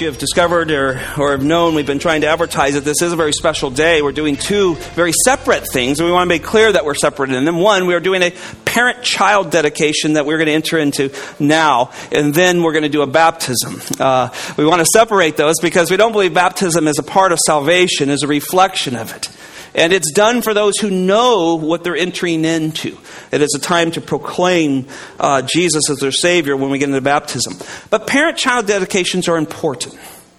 you have discovered or, or have known, we've been trying to advertise that this is a very special day. We're doing two very separate things, and we want to make clear that we're separate in them. One, we are doing a parent child dedication that we're going to enter into now, and then we're going to do a baptism. Uh, we want to separate those because we don't believe baptism is a part of salvation, is a reflection of it. And it's done for those who know what they're entering into. It is a time to proclaim uh, Jesus as their Savior when we get into baptism. But parent child dedications are important.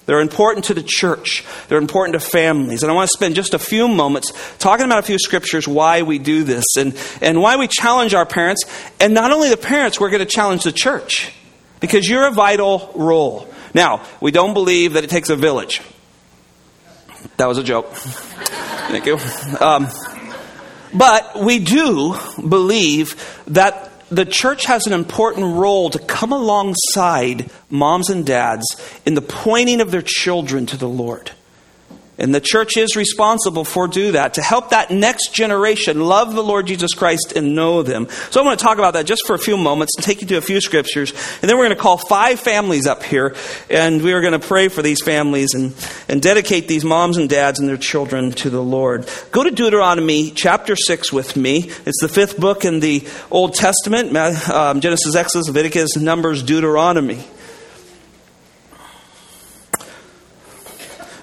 They're important to the church. They're important to families. And I want to spend just a few moments talking about a few scriptures why we do this and, and why we challenge our parents. And not only the parents, we're going to challenge the church because you're a vital role. Now, we don't believe that it takes a village. That was a joke. Thank you. Um, but we do believe that the church has an important role to come alongside moms and dads in the pointing of their children to the Lord. And the church is responsible for do that to help that next generation love the Lord Jesus Christ and know them. So I want to talk about that just for a few moments and take you to a few scriptures. And then we're going to call five families up here and we are going to pray for these families and, and dedicate these moms and dads and their children to the Lord. Go to Deuteronomy chapter 6 with me. It's the fifth book in the Old Testament um, Genesis, Exodus, Leviticus, Numbers, Deuteronomy.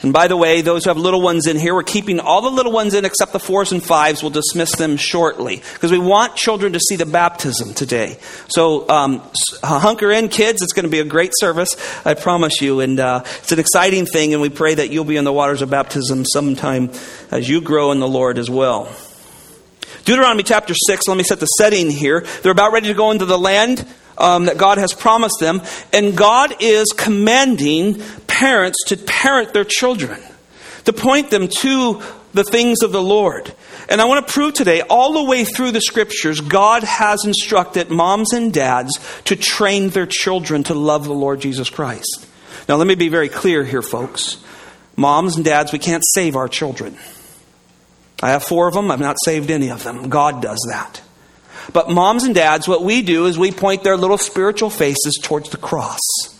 And by the way, those who have little ones in here, we're keeping all the little ones in except the fours and fives. We'll dismiss them shortly because we want children to see the baptism today. So um, hunker in, kids. It's going to be a great service, I promise you. And uh, it's an exciting thing, and we pray that you'll be in the waters of baptism sometime as you grow in the Lord as well. Deuteronomy chapter 6, let me set the setting here. They're about ready to go into the land um, that God has promised them, and God is commanding parents to parent their children, to point them to the things of the Lord. And I want to prove today, all the way through the scriptures, God has instructed moms and dads to train their children to love the Lord Jesus Christ. Now, let me be very clear here, folks. Moms and dads, we can't save our children. I have four of them. I've not saved any of them. God does that. But moms and dads, what we do is we point their little spiritual faces towards the cross.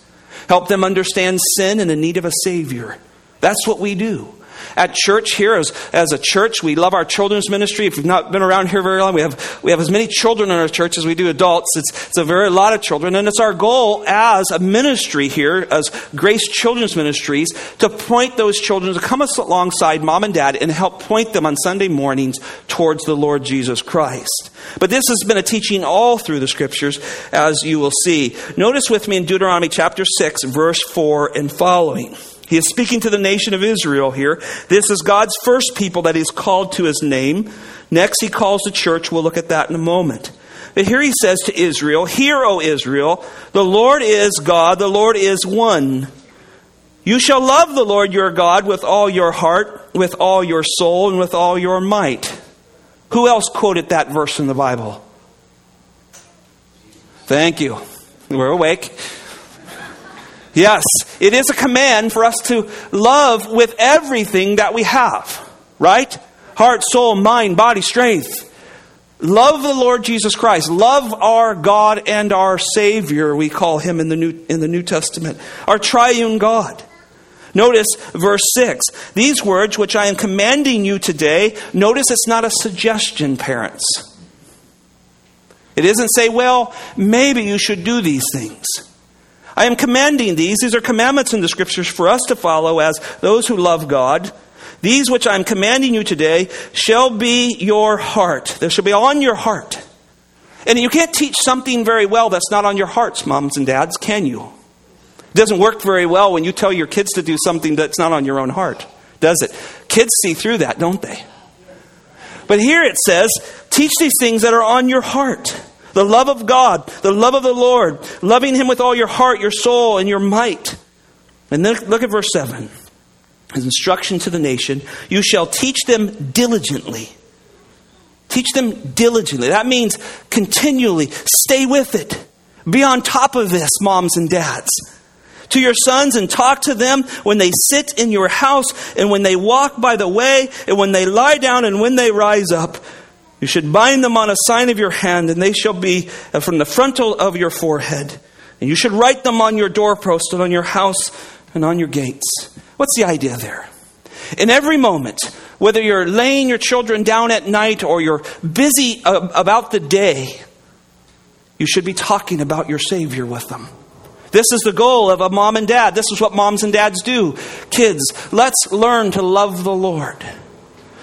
Help them understand sin and the need of a Savior. That's what we do. At church here, as, as a church, we love our children's ministry. If you've not been around here very long, we have, we have as many children in our church as we do adults. It's, it's a very lot of children. And it's our goal as a ministry here, as Grace Children's Ministries, to point those children to come alongside mom and dad and help point them on Sunday mornings towards the Lord Jesus Christ. But this has been a teaching all through the scriptures, as you will see. Notice with me in Deuteronomy chapter 6, verse 4 and following. He is speaking to the nation of Israel here. This is God's first people that he's called to his name. Next, he calls the church. We'll look at that in a moment. But here he says to Israel, Hear, O Israel, the Lord is God, the Lord is one. You shall love the Lord your God with all your heart, with all your soul, and with all your might. Who else quoted that verse in the Bible? Thank you. We're awake. Yes, it is a command for us to love with everything that we have, right? Heart, soul, mind, body, strength. Love the Lord Jesus Christ. Love our God and our Savior, we call him in the New, in the New Testament. Our triune God. Notice verse 6. These words, which I am commanding you today, notice it's not a suggestion, parents. It isn't say, well, maybe you should do these things. I am commanding these. These are commandments in the scriptures for us to follow as those who love God. These which I am commanding you today shall be your heart. They shall be on your heart. And you can't teach something very well that's not on your hearts, moms and dads, can you? It doesn't work very well when you tell your kids to do something that's not on your own heart, does it? Kids see through that, don't they? But here it says, teach these things that are on your heart the love of God, the love of the Lord, loving Him with all your heart, your soul, and your might. And then look at verse 7. His instruction to the nation you shall teach them diligently. Teach them diligently. That means continually stay with it. Be on top of this, moms and dads. To your sons and talk to them when they sit in your house and when they walk by the way and when they lie down and when they rise up. You should bind them on a sign of your hand, and they shall be from the frontal of your forehead. And you should write them on your doorpost and on your house and on your gates. What's the idea there? In every moment, whether you're laying your children down at night or you're busy uh, about the day, you should be talking about your Savior with them. This is the goal of a mom and dad. This is what moms and dads do. Kids, let's learn to love the Lord.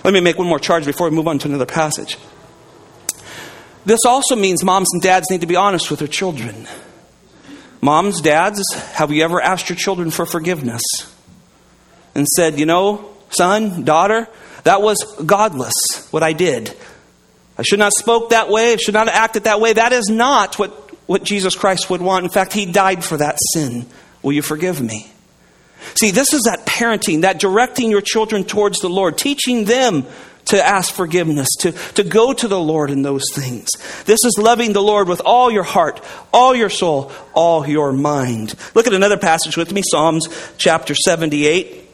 Let me make one more charge before we move on to another passage. This also means moms and dads need to be honest with their children. Moms, dads, have you ever asked your children for forgiveness and said, you know, son, daughter, that was godless what I did. I should not have spoke that way. I should not have acted that way. That is not what, what Jesus Christ would want. In fact, he died for that sin. Will you forgive me? See, this is that parenting, that directing your children towards the Lord, teaching them to ask forgiveness, to, to go to the Lord in those things. This is loving the Lord with all your heart, all your soul, all your mind. Look at another passage with me, Psalms chapter 78.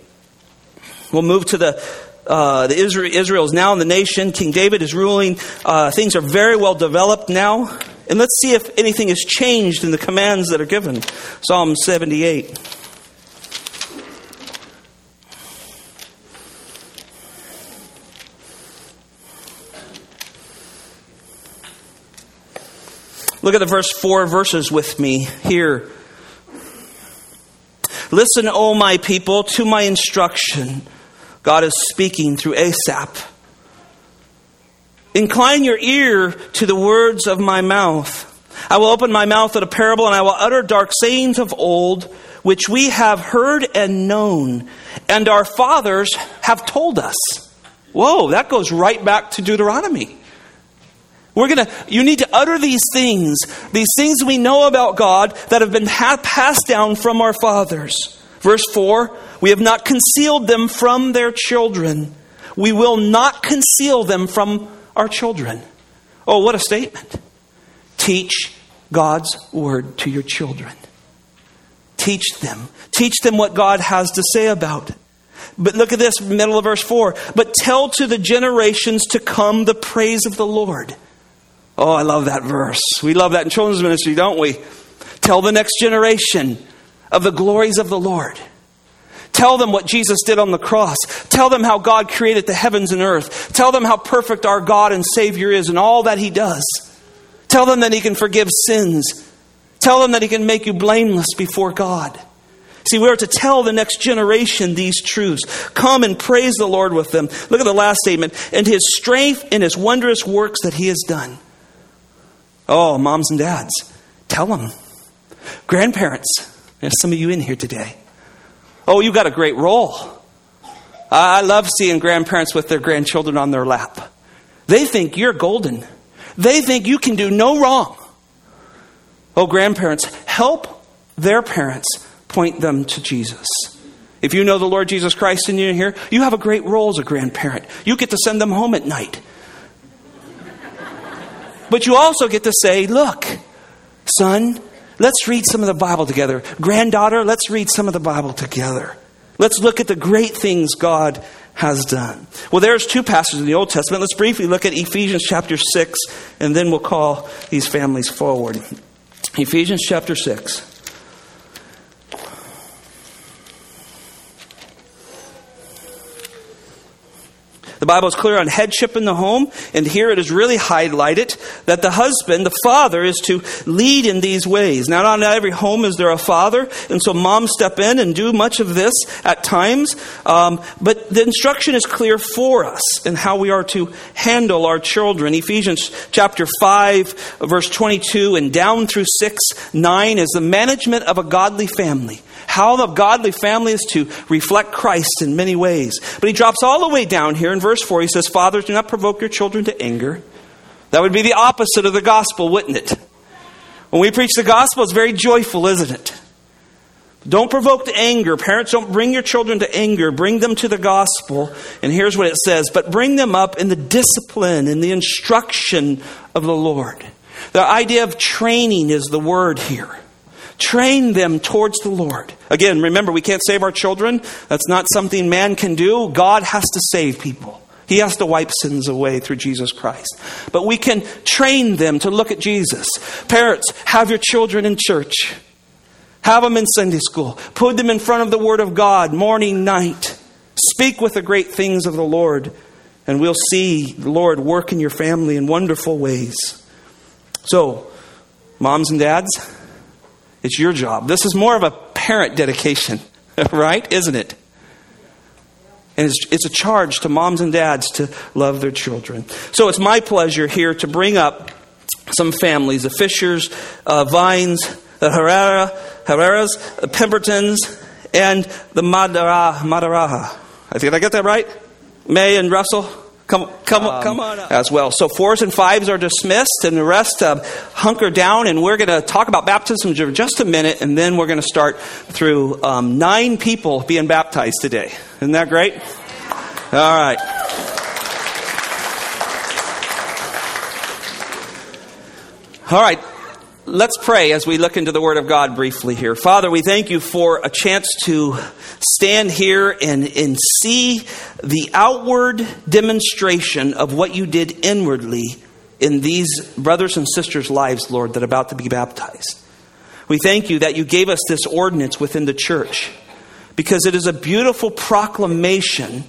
We'll move to the uh, the Israel, Israel is now in the nation. King David is ruling. Uh, things are very well developed now. And let's see if anything has changed in the commands that are given. Psalm 78. Look at the verse 4 verses with me here. Listen, O my people, to my instruction. God is speaking through Asaph. Incline your ear to the words of my mouth. I will open my mouth at a parable, and I will utter dark sayings of old, which we have heard and known, and our fathers have told us. Whoa, that goes right back to Deuteronomy. We're going to, you need to utter these things, these things we know about God that have been passed down from our fathers. Verse 4 We have not concealed them from their children. We will not conceal them from our children. Oh, what a statement. Teach God's word to your children. Teach them. Teach them what God has to say about it. But look at this, middle of verse 4. But tell to the generations to come the praise of the Lord. Oh, I love that verse. We love that in children's ministry, don't we? Tell the next generation of the glories of the Lord. Tell them what Jesus did on the cross. Tell them how God created the heavens and earth. Tell them how perfect our God and Savior is and all that He does. Tell them that He can forgive sins. Tell them that He can make you blameless before God. See, we are to tell the next generation these truths. Come and praise the Lord with them. Look at the last statement. And His strength and His wondrous works that He has done. Oh, moms and dads, tell them. Grandparents, there's some of you in here today. Oh, you got a great role. I love seeing grandparents with their grandchildren on their lap. They think you're golden. They think you can do no wrong. Oh, grandparents, help their parents point them to Jesus. If you know the Lord Jesus Christ and you're here, you have a great role as a grandparent. You get to send them home at night. But you also get to say, look, son, Let's read some of the Bible together. Granddaughter, let's read some of the Bible together. Let's look at the great things God has done. Well, there's two passages in the Old Testament. Let's briefly look at Ephesians chapter 6, and then we'll call these families forward. Ephesians chapter 6. The Bible is clear on headship in the home, and here it is really highlighted that the husband, the father, is to lead in these ways. Now, not in every home is there a father, and so moms step in and do much of this at times, um, but the instruction is clear for us in how we are to handle our children. Ephesians chapter 5, verse 22, and down through 6, 9 is the management of a godly family. How the godly family is to reflect Christ in many ways. But he drops all the way down here in verse 4. He says, Fathers, do not provoke your children to anger. That would be the opposite of the gospel, wouldn't it? When we preach the gospel, it's very joyful, isn't it? Don't provoke to anger. Parents, don't bring your children to anger. Bring them to the gospel. And here's what it says But bring them up in the discipline and the instruction of the Lord. The idea of training is the word here. Train them towards the Lord. Again, remember, we can't save our children. That's not something man can do. God has to save people. He has to wipe sins away through Jesus Christ. But we can train them to look at Jesus. Parents, have your children in church. Have them in Sunday school. Put them in front of the Word of God morning, night. Speak with the great things of the Lord, and we'll see the Lord work in your family in wonderful ways. So, moms and dads, it's your job. This is more of a parent dedication, right? Isn't it? And it's, it's, a charge to moms and dads to love their children. So it's my pleasure here to bring up some families the Fishers, uh, Vines, the Herrera, Herreras, the Pembertons, and the Madara, Madaraha. I think I get that right? May and Russell? Come, come, um, come on up. As well. So fours and fives are dismissed, and the rest uh, hunker down, and we're going to talk about baptism for just a minute, and then we're going to start through um, nine people being baptized today. Isn't that great? All right. All right. Let's pray as we look into the Word of God briefly here. Father, we thank you for a chance to stand here and, and see the outward demonstration of what you did inwardly in these brothers and sisters' lives, Lord, that are about to be baptized. We thank you that you gave us this ordinance within the church because it is a beautiful proclamation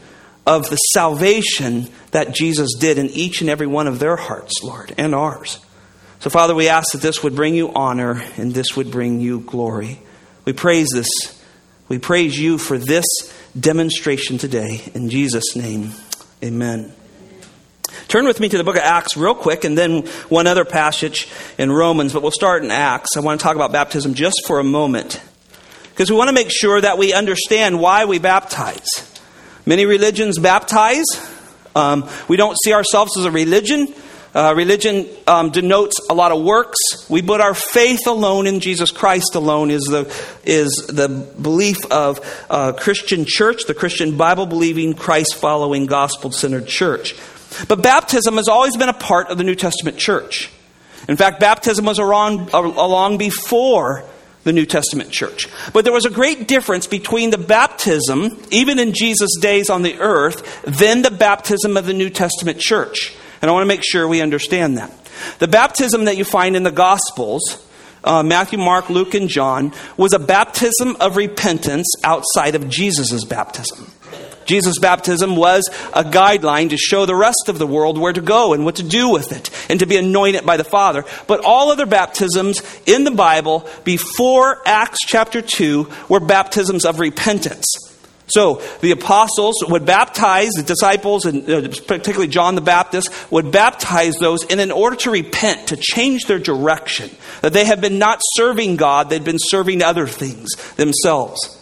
of the salvation that Jesus did in each and every one of their hearts, Lord, and ours. So, Father, we ask that this would bring you honor and this would bring you glory. We praise this. We praise you for this demonstration today. In Jesus' name, amen. Turn with me to the book of Acts real quick and then one other passage in Romans, but we'll start in Acts. I want to talk about baptism just for a moment because we want to make sure that we understand why we baptize. Many religions baptize. Um, we don't see ourselves as a religion. Uh, religion um, denotes a lot of works. We put our faith alone in Jesus Christ alone is the is the belief of uh, Christian church, the Christian Bible believing, Christ following, gospel centered church. But baptism has always been a part of the New Testament church. In fact, baptism was around, along before the New Testament church. But there was a great difference between the baptism, even in Jesus' days on the earth, than the baptism of the New Testament church. And I want to make sure we understand that. The baptism that you find in the Gospels, uh, Matthew, Mark, Luke, and John, was a baptism of repentance outside of Jesus' baptism. Jesus' baptism was a guideline to show the rest of the world where to go and what to do with it and to be anointed by the Father. But all other baptisms in the Bible before Acts chapter 2 were baptisms of repentance. So the apostles would baptize the disciples, and uh, particularly John the Baptist, would baptize those and in order to repent, to change their direction. That they had been not serving God, they'd been serving other things themselves.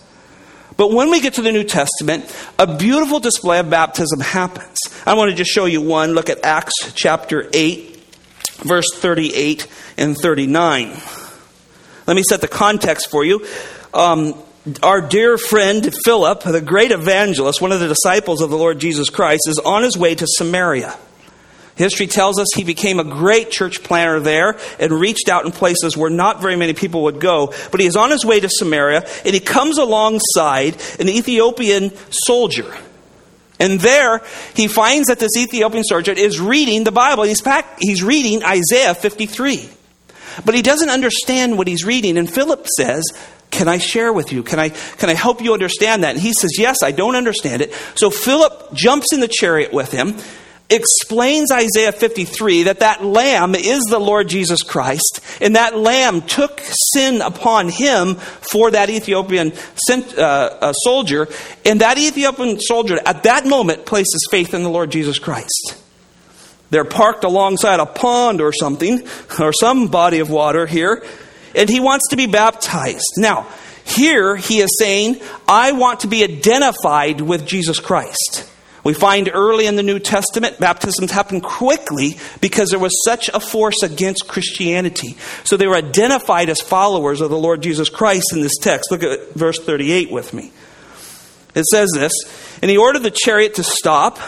But when we get to the New Testament, a beautiful display of baptism happens. I want to just show you one. Look at Acts chapter 8, verse 38 and 39. Let me set the context for you. Um, our dear friend Philip, the great evangelist, one of the disciples of the Lord Jesus Christ, is on his way to Samaria. History tells us he became a great church planter there and reached out in places where not very many people would go. But he is on his way to Samaria and he comes alongside an Ethiopian soldier. And there he finds that this Ethiopian soldier is reading the Bible. He's, he's reading Isaiah 53. But he doesn't understand what he's reading. And Philip says, can I share with you? Can I, can I help you understand that? And he says, Yes, I don't understand it. So Philip jumps in the chariot with him, explains Isaiah 53 that that lamb is the Lord Jesus Christ, and that lamb took sin upon him for that Ethiopian uh, uh, soldier, and that Ethiopian soldier at that moment places faith in the Lord Jesus Christ. They're parked alongside a pond or something, or some body of water here and he wants to be baptized. Now, here he is saying, I want to be identified with Jesus Christ. We find early in the New Testament, baptisms happen quickly because there was such a force against Christianity. So they were identified as followers of the Lord Jesus Christ in this text. Look at verse 38 with me. It says this And he ordered the chariot to stop.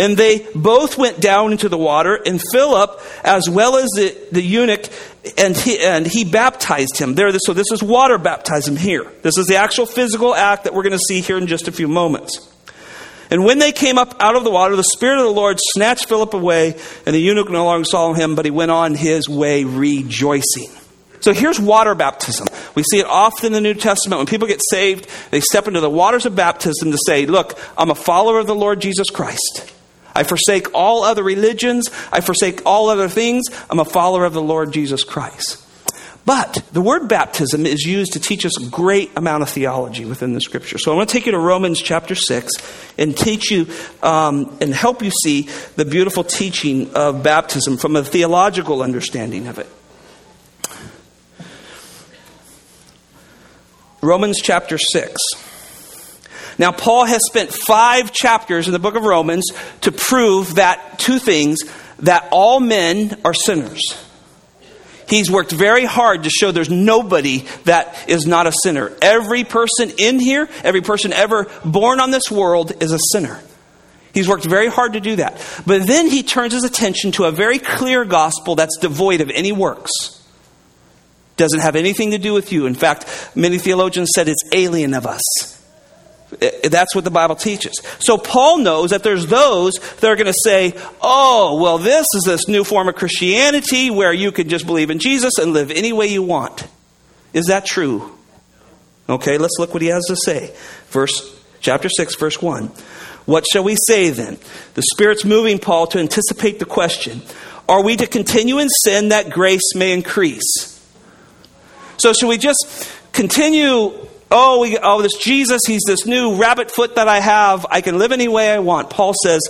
And they both went down into the water, and Philip, as well as the, the eunuch, and he, and he baptized him. There, so this is water baptism here. This is the actual physical act that we're going to see here in just a few moments. And when they came up out of the water, the Spirit of the Lord snatched Philip away, and the eunuch no longer saw him, but he went on his way rejoicing. So here's water baptism. We see it often in the New Testament. When people get saved, they step into the waters of baptism to say, Look, I'm a follower of the Lord Jesus Christ. I forsake all other religions. I forsake all other things. I'm a follower of the Lord Jesus Christ. But the word baptism is used to teach us a great amount of theology within the scripture. So I want to take you to Romans chapter 6 and teach you um, and help you see the beautiful teaching of baptism from a theological understanding of it. Romans chapter 6. Now, Paul has spent five chapters in the book of Romans to prove that two things that all men are sinners. He's worked very hard to show there's nobody that is not a sinner. Every person in here, every person ever born on this world is a sinner. He's worked very hard to do that. But then he turns his attention to a very clear gospel that's devoid of any works. Doesn't have anything to do with you. In fact, many theologians said it's alien of us. That's what the Bible teaches. So Paul knows that there's those that are going to say, oh, well, this is this new form of Christianity where you can just believe in Jesus and live any way you want. Is that true? Okay, let's look what he has to say. Verse chapter 6, verse 1. What shall we say then? The Spirit's moving Paul to anticipate the question Are we to continue in sin that grace may increase? So, should we just continue oh, we, oh, this Jesus, he's this new rabbit foot that I have. I can live any way I want. Paul says,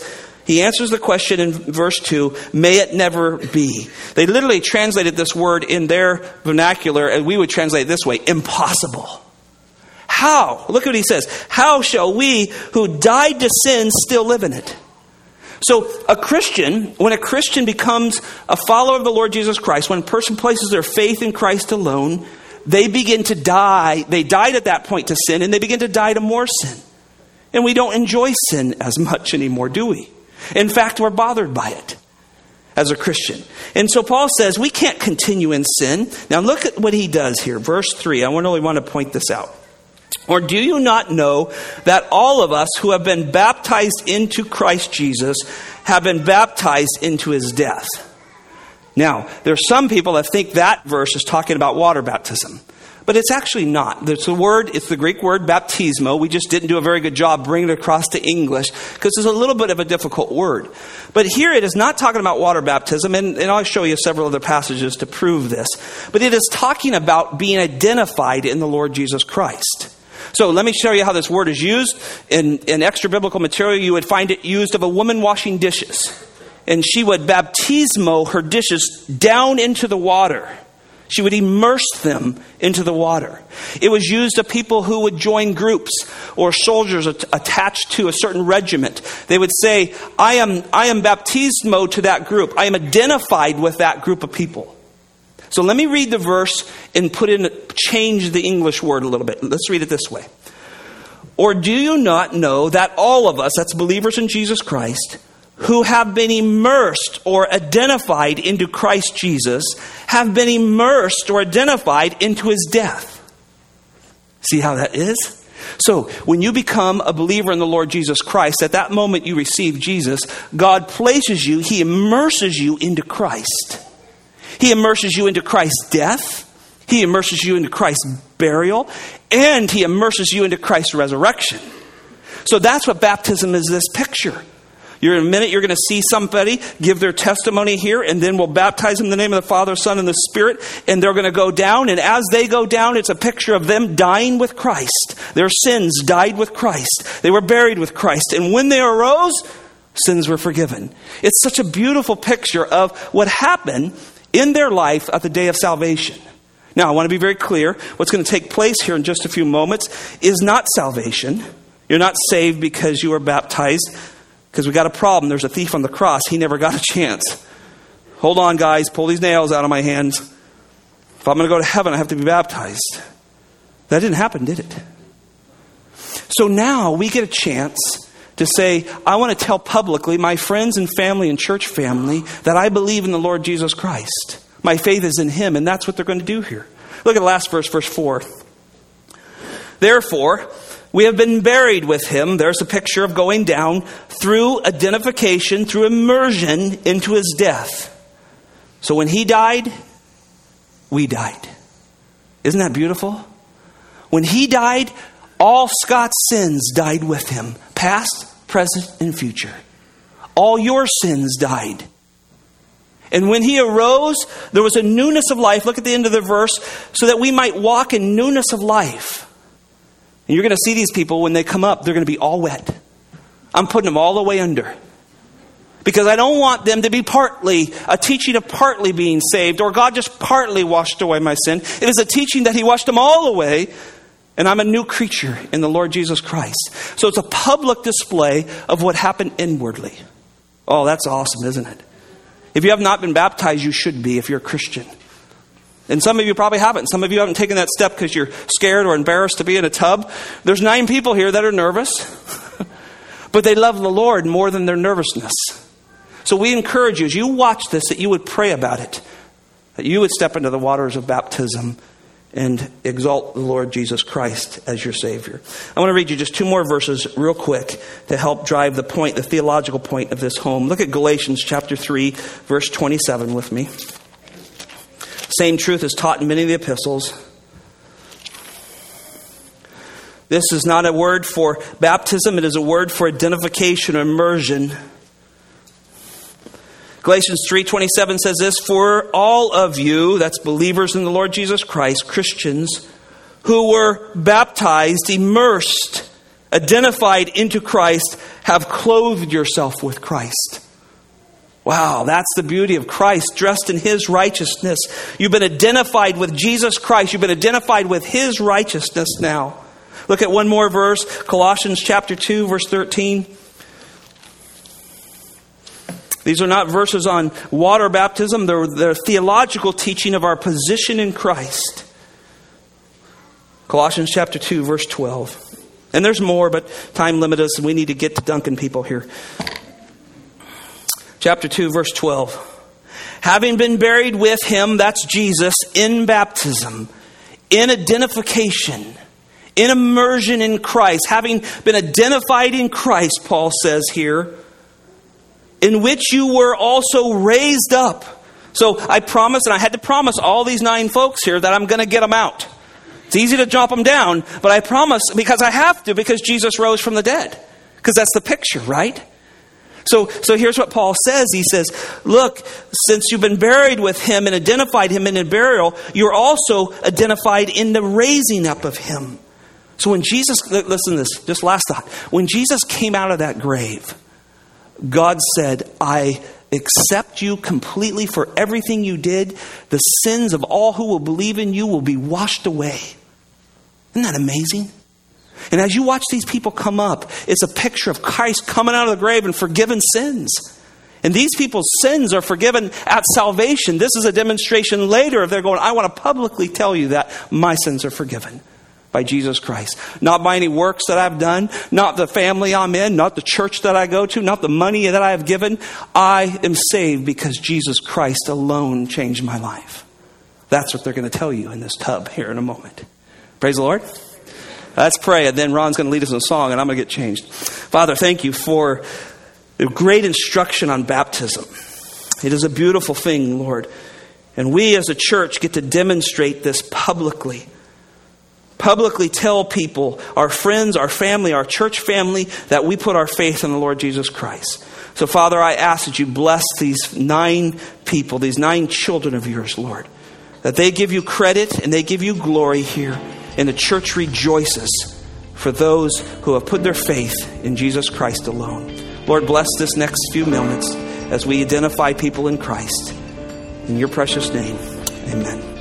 he answers the question in verse 2 may it never be. They literally translated this word in their vernacular, and we would translate it this way impossible. How? Look at what he says. How shall we who died to sin still live in it? So, a Christian, when a Christian becomes a follower of the Lord Jesus Christ, when a person places their faith in Christ alone, they begin to die. They died at that point to sin, and they begin to die to more sin. And we don't enjoy sin as much anymore, do we? In fact, we're bothered by it as a Christian. And so Paul says we can't continue in sin. Now look at what he does here. Verse 3. I really want to point this out. Or do you not know that all of us who have been baptized into Christ Jesus have been baptized into his death? Now, there are some people that think that verse is talking about water baptism. But it's actually not. It's the word, it's the Greek word baptismo. We just didn't do a very good job bringing it across to English because it's a little bit of a difficult word. But here it is not talking about water baptism, and, and I'll show you several other passages to prove this. But it is talking about being identified in the Lord Jesus Christ. So let me show you how this word is used. In, in extra biblical material, you would find it used of a woman washing dishes and she would baptismo her dishes down into the water. She would immerse them into the water. It was used of people who would join groups or soldiers attached to a certain regiment. They would say, I am, I am baptismo to that group. I am identified with that group of people. So let me read the verse and put in, change the English word a little bit. Let's read it this way. Or do you not know that all of us, that's believers in Jesus Christ, who have been immersed or identified into Christ Jesus have been immersed or identified into his death. See how that is? So, when you become a believer in the Lord Jesus Christ, at that moment you receive Jesus, God places you, He immerses you into Christ. He immerses you into Christ's death, He immerses you into Christ's burial, and He immerses you into Christ's resurrection. So, that's what baptism is this picture. You're in a minute, you're going to see somebody give their testimony here, and then we'll baptize them in the name of the Father, Son, and the Spirit, and they're going to go down. And as they go down, it's a picture of them dying with Christ. Their sins died with Christ. They were buried with Christ. And when they arose, sins were forgiven. It's such a beautiful picture of what happened in their life at the day of salvation. Now, I want to be very clear. What's going to take place here in just a few moments is not salvation. You're not saved because you were baptized. Because we got a problem. There's a thief on the cross. He never got a chance. Hold on, guys. Pull these nails out of my hands. If I'm going to go to heaven, I have to be baptized. That didn't happen, did it? So now we get a chance to say, I want to tell publicly, my friends and family and church family, that I believe in the Lord Jesus Christ. My faith is in Him, and that's what they're going to do here. Look at the last verse, verse 4. Therefore, we have been buried with him. There's a picture of going down through identification, through immersion into his death. So when he died, we died. Isn't that beautiful? When he died, all Scott's sins died with him, past, present, and future. All your sins died. And when he arose, there was a newness of life. Look at the end of the verse, so that we might walk in newness of life. And you're going to see these people when they come up, they're going to be all wet. I'm putting them all the way under. Because I don't want them to be partly, a teaching of partly being saved, or God just partly washed away my sin. It is a teaching that He washed them all away, and I'm a new creature in the Lord Jesus Christ. So it's a public display of what happened inwardly. Oh, that's awesome, isn't it? If you have not been baptized, you should be if you're a Christian. And some of you probably haven't. Some of you haven't taken that step because you're scared or embarrassed to be in a tub. There's nine people here that are nervous, but they love the Lord more than their nervousness. So we encourage you, as you watch this, that you would pray about it, that you would step into the waters of baptism and exalt the Lord Jesus Christ as your Savior. I want to read you just two more verses real quick to help drive the point, the theological point of this home. Look at Galatians chapter 3, verse 27 with me. Same truth is taught in many of the epistles. This is not a word for baptism, it is a word for identification or immersion. Galatians 3:27 says this, "For all of you, that's believers in the Lord Jesus Christ, Christians, who were baptized, immersed, identified into Christ, have clothed yourself with Christ." Wow, that's the beauty of Christ, dressed in His righteousness. You've been identified with Jesus Christ. You've been identified with His righteousness now. Look at one more verse, Colossians chapter 2, verse 13. These are not verses on water baptism, they're, they're theological teaching of our position in Christ. Colossians chapter 2, verse 12. And there's more, but time limits us, and we need to get to Duncan people here. Chapter 2, verse 12. Having been buried with him, that's Jesus, in baptism, in identification, in immersion in Christ, having been identified in Christ, Paul says here in which you were also raised up. So I promised, and I had to promise all these nine folks here that I'm going to get them out. It's easy to drop them down, but I promise because I have to, because Jesus rose from the dead. Because that's the picture, right? So, so here's what Paul says. He says, Look, since you've been buried with him and identified him in a burial, you're also identified in the raising up of him. So when Jesus, listen to this, just last thought. When Jesus came out of that grave, God said, I accept you completely for everything you did. The sins of all who will believe in you will be washed away. Isn't that amazing? And as you watch these people come up, it's a picture of Christ coming out of the grave and forgiven sins. And these people's sins are forgiven at salvation. This is a demonstration later of they're going, I want to publicly tell you that my sins are forgiven by Jesus Christ. Not by any works that I've done, not the family I'm in, not the church that I go to, not the money that I have given. I am saved because Jesus Christ alone changed my life. That's what they're going to tell you in this tub here in a moment. Praise the Lord. Let's pray, and then Ron's going to lead us in a song, and I'm going to get changed. Father, thank you for the great instruction on baptism. It is a beautiful thing, Lord. And we as a church get to demonstrate this publicly publicly tell people, our friends, our family, our church family, that we put our faith in the Lord Jesus Christ. So, Father, I ask that you bless these nine people, these nine children of yours, Lord, that they give you credit and they give you glory here, and the church rejoices for those who have put their faith in Jesus Christ alone. Lord, bless this next few moments as we identify people in Christ. In your precious name, amen.